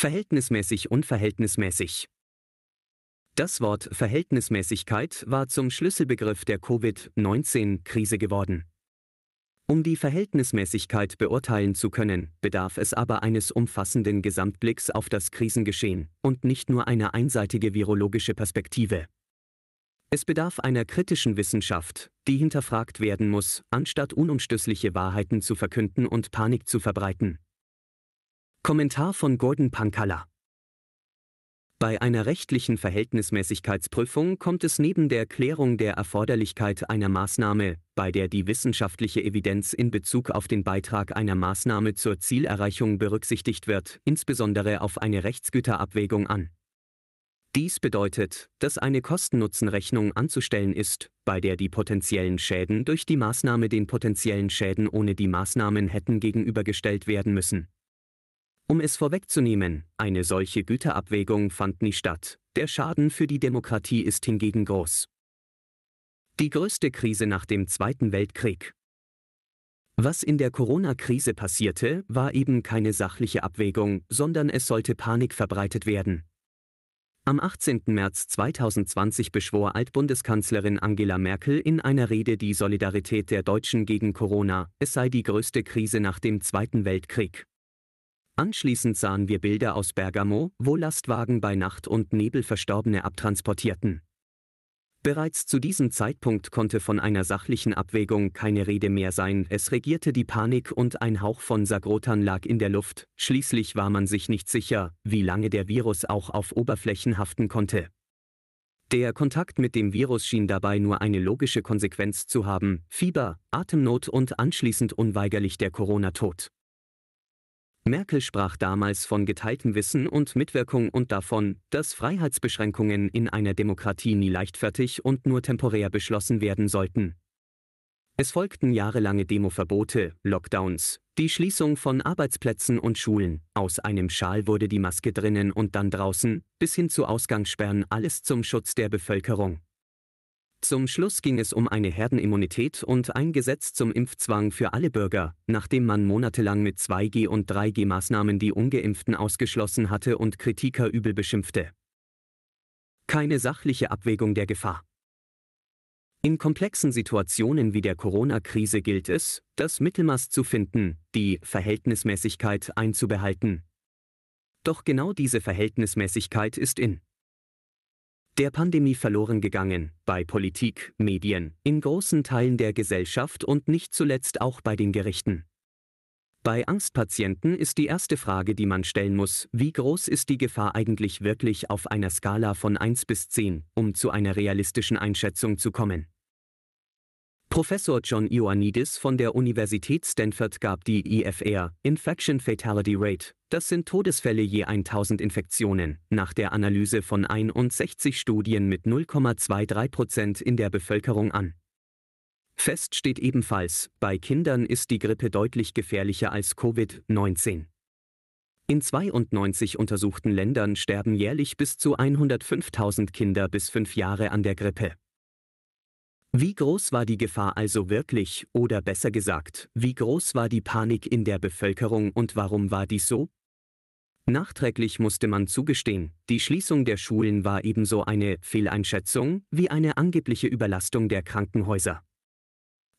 Verhältnismäßig unverhältnismäßig. Das Wort Verhältnismäßigkeit war zum Schlüsselbegriff der Covid-19-Krise geworden. Um die Verhältnismäßigkeit beurteilen zu können, bedarf es aber eines umfassenden Gesamtblicks auf das Krisengeschehen und nicht nur eine einseitige virologische Perspektive. Es bedarf einer kritischen Wissenschaft, die hinterfragt werden muss, anstatt unumstößliche Wahrheiten zu verkünden und Panik zu verbreiten. Kommentar von Gordon Pankalla bei einer rechtlichen Verhältnismäßigkeitsprüfung kommt es neben der Klärung der Erforderlichkeit einer Maßnahme, bei der die wissenschaftliche Evidenz in Bezug auf den Beitrag einer Maßnahme zur Zielerreichung berücksichtigt wird, insbesondere auf eine Rechtsgüterabwägung an. Dies bedeutet, dass eine Kosten-Nutzen-Rechnung anzustellen ist, bei der die potenziellen Schäden durch die Maßnahme den potenziellen Schäden ohne die Maßnahmen hätten gegenübergestellt werden müssen. Um es vorwegzunehmen, eine solche Güterabwägung fand nie statt, der Schaden für die Demokratie ist hingegen groß. Die größte Krise nach dem Zweiten Weltkrieg. Was in der Corona-Krise passierte, war eben keine sachliche Abwägung, sondern es sollte Panik verbreitet werden. Am 18. März 2020 beschwor Altbundeskanzlerin Angela Merkel in einer Rede die Solidarität der Deutschen gegen Corona, es sei die größte Krise nach dem Zweiten Weltkrieg. Anschließend sahen wir Bilder aus Bergamo, wo Lastwagen bei Nacht und Nebel Verstorbene abtransportierten. Bereits zu diesem Zeitpunkt konnte von einer sachlichen Abwägung keine Rede mehr sein, es regierte die Panik und ein Hauch von Sagrotan lag in der Luft, schließlich war man sich nicht sicher, wie lange der Virus auch auf Oberflächen haften konnte. Der Kontakt mit dem Virus schien dabei nur eine logische Konsequenz zu haben, Fieber, Atemnot und anschließend unweigerlich der Corona-Tod. Merkel sprach damals von geteiltem Wissen und Mitwirkung und davon, dass Freiheitsbeschränkungen in einer Demokratie nie leichtfertig und nur temporär beschlossen werden sollten. Es folgten jahrelange Demoverbote, Lockdowns, die Schließung von Arbeitsplätzen und Schulen, aus einem Schal wurde die Maske drinnen und dann draußen, bis hin zu Ausgangssperren alles zum Schutz der Bevölkerung. Zum Schluss ging es um eine Herdenimmunität und ein Gesetz zum Impfzwang für alle Bürger, nachdem man monatelang mit 2G- und 3G-Maßnahmen die ungeimpften ausgeschlossen hatte und Kritiker übel beschimpfte. Keine sachliche Abwägung der Gefahr. In komplexen Situationen wie der Corona-Krise gilt es, das Mittelmaß zu finden, die Verhältnismäßigkeit einzubehalten. Doch genau diese Verhältnismäßigkeit ist in der Pandemie verloren gegangen, bei Politik, Medien, in großen Teilen der Gesellschaft und nicht zuletzt auch bei den Gerichten. Bei Angstpatienten ist die erste Frage, die man stellen muss, wie groß ist die Gefahr eigentlich wirklich auf einer Skala von 1 bis 10, um zu einer realistischen Einschätzung zu kommen. Professor John Ioannidis von der Universität Stanford gab die IFR, Infection Fatality Rate, das sind Todesfälle je 1000 Infektionen, nach der Analyse von 61 Studien mit 0,23 Prozent in der Bevölkerung an. Fest steht ebenfalls, bei Kindern ist die Grippe deutlich gefährlicher als Covid-19. In 92 untersuchten Ländern sterben jährlich bis zu 105.000 Kinder bis 5 Jahre an der Grippe. Wie groß war die Gefahr also wirklich, oder besser gesagt, wie groß war die Panik in der Bevölkerung und warum war dies so? Nachträglich musste man zugestehen, die Schließung der Schulen war ebenso eine Fehleinschätzung wie eine angebliche Überlastung der Krankenhäuser.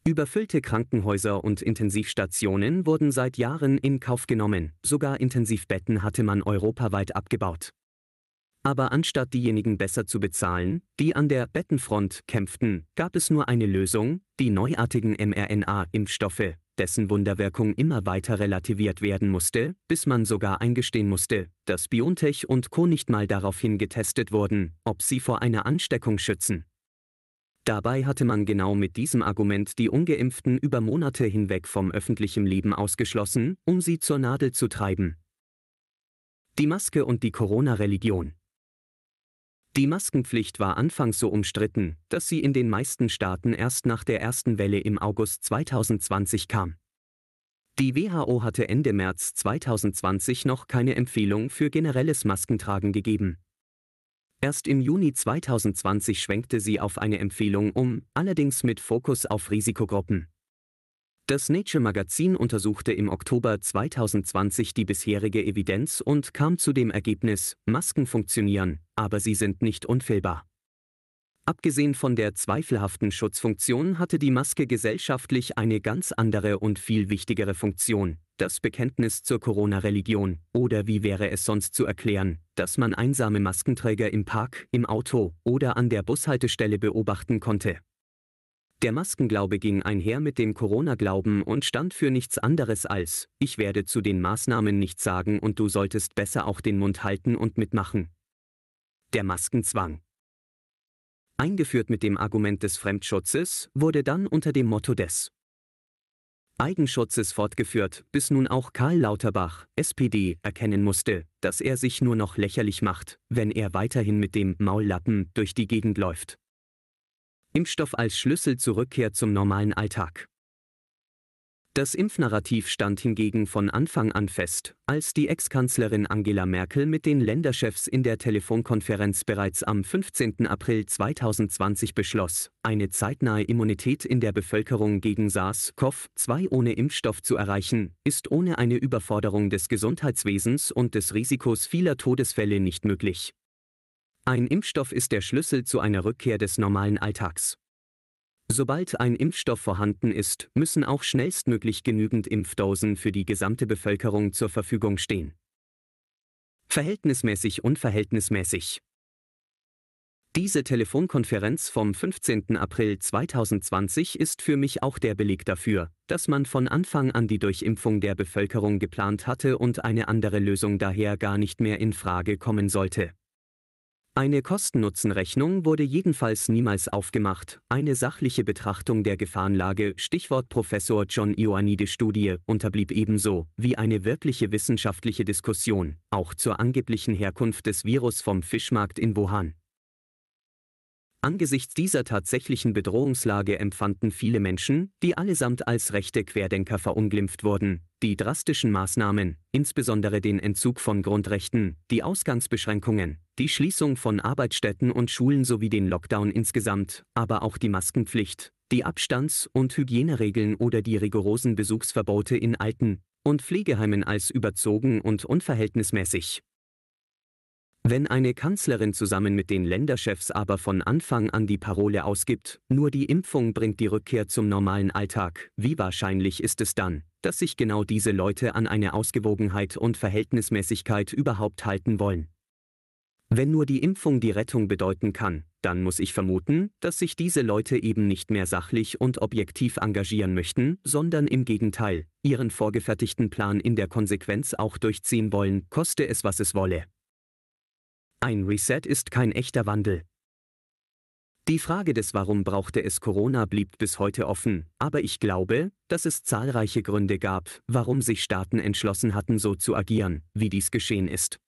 Überfüllte Krankenhäuser und Intensivstationen wurden seit Jahren in Kauf genommen, sogar Intensivbetten hatte man europaweit abgebaut. Aber anstatt diejenigen besser zu bezahlen, die an der Bettenfront kämpften, gab es nur eine Lösung, die neuartigen mRNA-Impfstoffe, dessen Wunderwirkung immer weiter relativiert werden musste, bis man sogar eingestehen musste, dass BioNTech und Co. nicht mal daraufhin getestet wurden, ob sie vor einer Ansteckung schützen. Dabei hatte man genau mit diesem Argument die ungeimpften über Monate hinweg vom öffentlichen Leben ausgeschlossen, um sie zur Nadel zu treiben. Die Maske und die Corona-Religion. Die Maskenpflicht war anfangs so umstritten, dass sie in den meisten Staaten erst nach der ersten Welle im August 2020 kam. Die WHO hatte Ende März 2020 noch keine Empfehlung für generelles Maskentragen gegeben. Erst im Juni 2020 schwenkte sie auf eine Empfehlung um, allerdings mit Fokus auf Risikogruppen. Das Nature Magazin untersuchte im Oktober 2020 die bisherige Evidenz und kam zu dem Ergebnis, Masken funktionieren, aber sie sind nicht unfehlbar. Abgesehen von der zweifelhaften Schutzfunktion hatte die Maske gesellschaftlich eine ganz andere und viel wichtigere Funktion, das Bekenntnis zur Corona-Religion, oder wie wäre es sonst zu erklären, dass man einsame Maskenträger im Park, im Auto oder an der Bushaltestelle beobachten konnte. Der Maskenglaube ging einher mit dem Corona-Glauben und stand für nichts anderes als, ich werde zu den Maßnahmen nichts sagen und du solltest besser auch den Mund halten und mitmachen. Der Maskenzwang. Eingeführt mit dem Argument des Fremdschutzes, wurde dann unter dem Motto des Eigenschutzes fortgeführt, bis nun auch Karl Lauterbach, SPD, erkennen musste, dass er sich nur noch lächerlich macht, wenn er weiterhin mit dem Maullappen durch die Gegend läuft. Impfstoff als Schlüssel zur Rückkehr zum normalen Alltag. Das Impfnarrativ stand hingegen von Anfang an fest, als die Ex-Kanzlerin Angela Merkel mit den Länderchefs in der Telefonkonferenz bereits am 15. April 2020 beschloss, eine zeitnahe Immunität in der Bevölkerung gegen SARS-CoV-2 ohne Impfstoff zu erreichen, ist ohne eine Überforderung des Gesundheitswesens und des Risikos vieler Todesfälle nicht möglich. Ein Impfstoff ist der Schlüssel zu einer Rückkehr des normalen Alltags. Sobald ein Impfstoff vorhanden ist, müssen auch schnellstmöglich genügend Impfdosen für die gesamte Bevölkerung zur Verfügung stehen. Verhältnismäßig unverhältnismäßig. Diese Telefonkonferenz vom 15. April 2020 ist für mich auch der Beleg dafür, dass man von Anfang an die Durchimpfung der Bevölkerung geplant hatte und eine andere Lösung daher gar nicht mehr in Frage kommen sollte. Eine Kosten-Nutzen-Rechnung wurde jedenfalls niemals aufgemacht, eine sachliche Betrachtung der Gefahrenlage, Stichwort Professor John Ioannidis Studie, unterblieb ebenso, wie eine wirkliche wissenschaftliche Diskussion, auch zur angeblichen Herkunft des Virus vom Fischmarkt in Wuhan. Angesichts dieser tatsächlichen Bedrohungslage empfanden viele Menschen, die allesamt als rechte Querdenker verunglimpft wurden, die drastischen Maßnahmen, insbesondere den Entzug von Grundrechten, die Ausgangsbeschränkungen, die Schließung von Arbeitsstätten und Schulen sowie den Lockdown insgesamt, aber auch die Maskenpflicht, die Abstands- und Hygieneregeln oder die rigorosen Besuchsverbote in Alten- und Pflegeheimen als überzogen und unverhältnismäßig wenn eine Kanzlerin zusammen mit den Länderchefs aber von Anfang an die Parole ausgibt, nur die Impfung bringt die Rückkehr zum normalen Alltag, wie wahrscheinlich ist es dann, dass sich genau diese Leute an eine Ausgewogenheit und Verhältnismäßigkeit überhaupt halten wollen? Wenn nur die Impfung die Rettung bedeuten kann, dann muss ich vermuten, dass sich diese Leute eben nicht mehr sachlich und objektiv engagieren möchten, sondern im Gegenteil, ihren vorgefertigten Plan in der Konsequenz auch durchziehen wollen, koste es was es wolle. Ein Reset ist kein echter Wandel. Die Frage des Warum brauchte es Corona blieb bis heute offen, aber ich glaube, dass es zahlreiche Gründe gab, warum sich Staaten entschlossen hatten, so zu agieren, wie dies geschehen ist.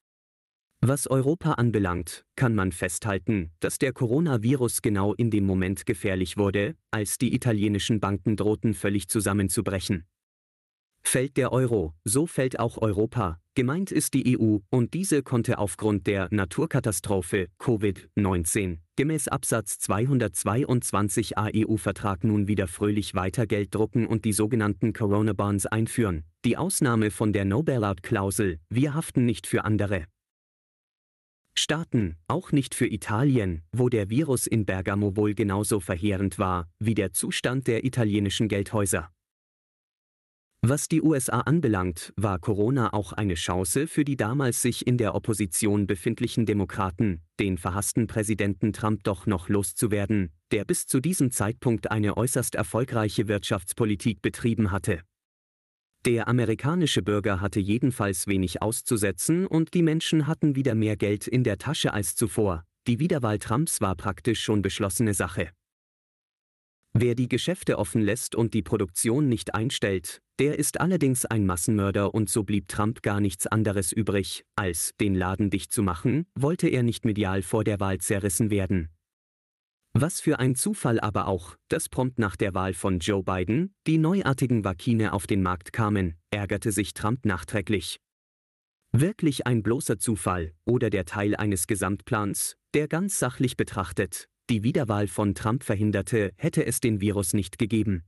Was Europa anbelangt, kann man festhalten, dass der Coronavirus genau in dem Moment gefährlich wurde, als die italienischen Banken drohten völlig zusammenzubrechen. Fällt der Euro, so fällt auch Europa, gemeint ist die EU, und diese konnte aufgrund der Naturkatastrophe Covid-19 gemäß Absatz 222 AEU-Vertrag nun wieder fröhlich weiter Geld drucken und die sogenannten Corona-Bonds einführen, die Ausnahme von der No-Bailout-Klausel, wir haften nicht für andere. Staaten, auch nicht für Italien, wo der Virus in Bergamo wohl genauso verheerend war wie der Zustand der italienischen Geldhäuser. Was die USA anbelangt, war Corona auch eine Chance für die damals sich in der Opposition befindlichen Demokraten, den verhassten Präsidenten Trump doch noch loszuwerden, der bis zu diesem Zeitpunkt eine äußerst erfolgreiche Wirtschaftspolitik betrieben hatte. Der amerikanische Bürger hatte jedenfalls wenig auszusetzen und die Menschen hatten wieder mehr Geld in der Tasche als zuvor, die Wiederwahl Trumps war praktisch schon beschlossene Sache. Wer die Geschäfte offen lässt und die Produktion nicht einstellt, der ist allerdings ein Massenmörder und so blieb Trump gar nichts anderes übrig, als den Laden dicht zu machen, wollte er nicht medial vor der Wahl zerrissen werden. Was für ein Zufall aber auch, dass prompt nach der Wahl von Joe Biden die neuartigen Vakine auf den Markt kamen, ärgerte sich Trump nachträglich. Wirklich ein bloßer Zufall oder der Teil eines Gesamtplans, der ganz sachlich betrachtet die Wiederwahl von Trump verhinderte, hätte es den Virus nicht gegeben.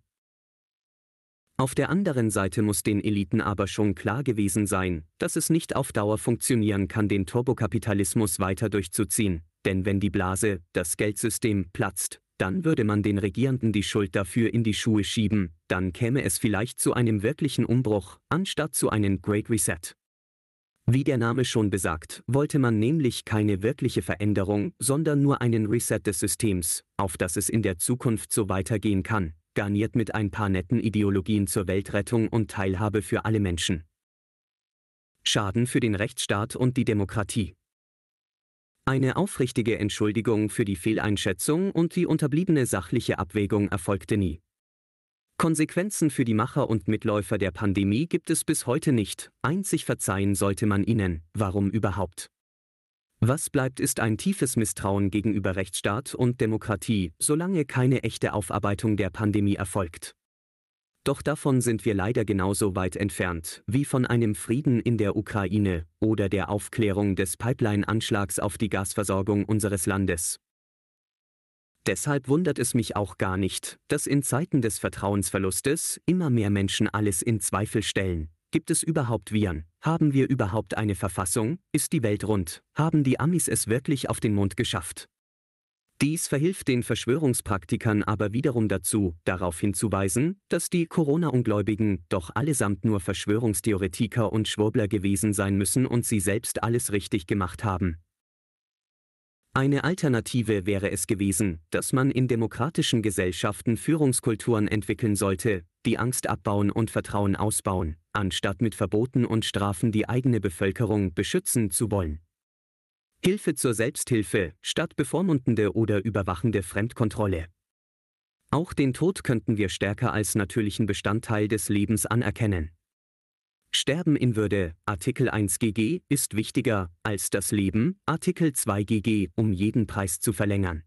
Auf der anderen Seite muss den Eliten aber schon klar gewesen sein, dass es nicht auf Dauer funktionieren kann, den Turbokapitalismus weiter durchzuziehen, denn wenn die Blase, das Geldsystem, platzt, dann würde man den Regierenden die Schuld dafür in die Schuhe schieben, dann käme es vielleicht zu einem wirklichen Umbruch, anstatt zu einem Great Reset. Wie der Name schon besagt, wollte man nämlich keine wirkliche Veränderung, sondern nur einen Reset des Systems, auf das es in der Zukunft so weitergehen kann, garniert mit ein paar netten Ideologien zur Weltrettung und Teilhabe für alle Menschen. Schaden für den Rechtsstaat und die Demokratie. Eine aufrichtige Entschuldigung für die Fehleinschätzung und die unterbliebene sachliche Abwägung erfolgte nie. Konsequenzen für die Macher und Mitläufer der Pandemie gibt es bis heute nicht, einzig verzeihen sollte man ihnen, warum überhaupt. Was bleibt ist ein tiefes Misstrauen gegenüber Rechtsstaat und Demokratie, solange keine echte Aufarbeitung der Pandemie erfolgt. Doch davon sind wir leider genauso weit entfernt wie von einem Frieden in der Ukraine oder der Aufklärung des Pipeline-Anschlags auf die Gasversorgung unseres Landes. Deshalb wundert es mich auch gar nicht, dass in Zeiten des Vertrauensverlustes immer mehr Menschen alles in Zweifel stellen, Gibt es überhaupt Viren? Haben wir überhaupt eine Verfassung? Ist die Welt rund? Haben die Amis es wirklich auf den Mond geschafft? Dies verhilft den Verschwörungspraktikern aber wiederum dazu, darauf hinzuweisen, dass die Corona-Ungläubigen doch allesamt nur Verschwörungstheoretiker und Schwurbler gewesen sein müssen und sie selbst alles richtig gemacht haben. Eine Alternative wäre es gewesen, dass man in demokratischen Gesellschaften Führungskulturen entwickeln sollte, die Angst abbauen und Vertrauen ausbauen, anstatt mit Verboten und Strafen die eigene Bevölkerung beschützen zu wollen. Hilfe zur Selbsthilfe statt bevormundende oder überwachende Fremdkontrolle. Auch den Tod könnten wir stärker als natürlichen Bestandteil des Lebens anerkennen. Sterben in Würde, Artikel 1 GG, ist wichtiger als das Leben, Artikel 2 GG, um jeden Preis zu verlängern.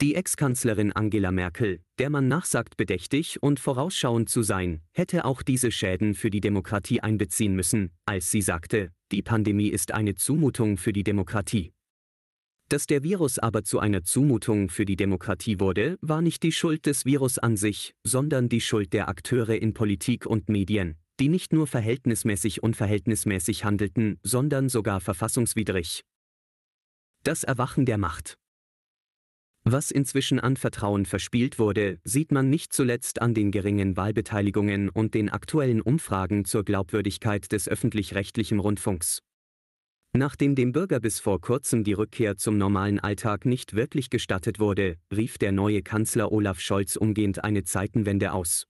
Die Ex-Kanzlerin Angela Merkel, der man nachsagt bedächtig und vorausschauend zu sein, hätte auch diese Schäden für die Demokratie einbeziehen müssen, als sie sagte, die Pandemie ist eine Zumutung für die Demokratie. Dass der Virus aber zu einer Zumutung für die Demokratie wurde, war nicht die Schuld des Virus an sich, sondern die Schuld der Akteure in Politik und Medien, die nicht nur verhältnismäßig unverhältnismäßig handelten, sondern sogar verfassungswidrig. Das Erwachen der Macht. Was inzwischen an Vertrauen verspielt wurde, sieht man nicht zuletzt an den geringen Wahlbeteiligungen und den aktuellen Umfragen zur Glaubwürdigkeit des öffentlich-rechtlichen Rundfunks. Nachdem dem Bürger bis vor kurzem die Rückkehr zum normalen Alltag nicht wirklich gestattet wurde, rief der neue Kanzler Olaf Scholz umgehend eine Zeitenwende aus.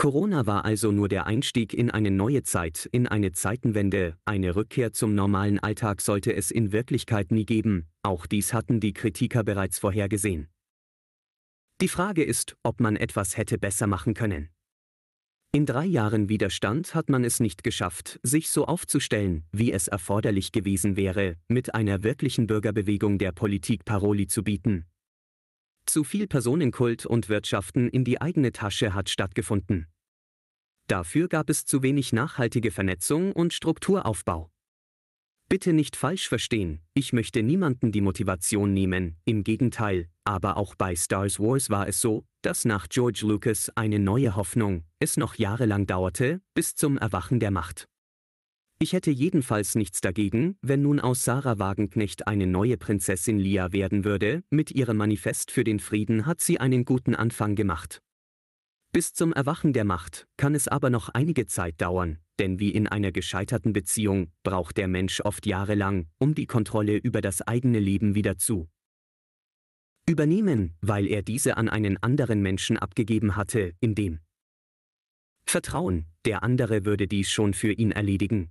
Corona war also nur der Einstieg in eine neue Zeit, in eine Zeitenwende, eine Rückkehr zum normalen Alltag sollte es in Wirklichkeit nie geben, auch dies hatten die Kritiker bereits vorhergesehen. Die Frage ist, ob man etwas hätte besser machen können. In drei Jahren Widerstand hat man es nicht geschafft, sich so aufzustellen, wie es erforderlich gewesen wäre, mit einer wirklichen Bürgerbewegung der Politik Paroli zu bieten, zu viel Personenkult und Wirtschaften in die eigene Tasche hat stattgefunden. Dafür gab es zu wenig nachhaltige Vernetzung und Strukturaufbau. Bitte nicht falsch verstehen, ich möchte niemanden die Motivation nehmen, im Gegenteil, aber auch bei Star Wars war es so, dass nach George Lucas eine neue Hoffnung, es noch jahrelang dauerte, bis zum Erwachen der Macht. Ich hätte jedenfalls nichts dagegen, wenn nun aus Sarah Wagenknecht eine neue Prinzessin Lia werden würde, mit ihrem Manifest für den Frieden hat sie einen guten Anfang gemacht. Bis zum Erwachen der Macht kann es aber noch einige Zeit dauern, denn wie in einer gescheiterten Beziehung braucht der Mensch oft jahrelang, um die Kontrolle über das eigene Leben wieder zu übernehmen, weil er diese an einen anderen Menschen abgegeben hatte, in dem Vertrauen, der andere würde dies schon für ihn erledigen.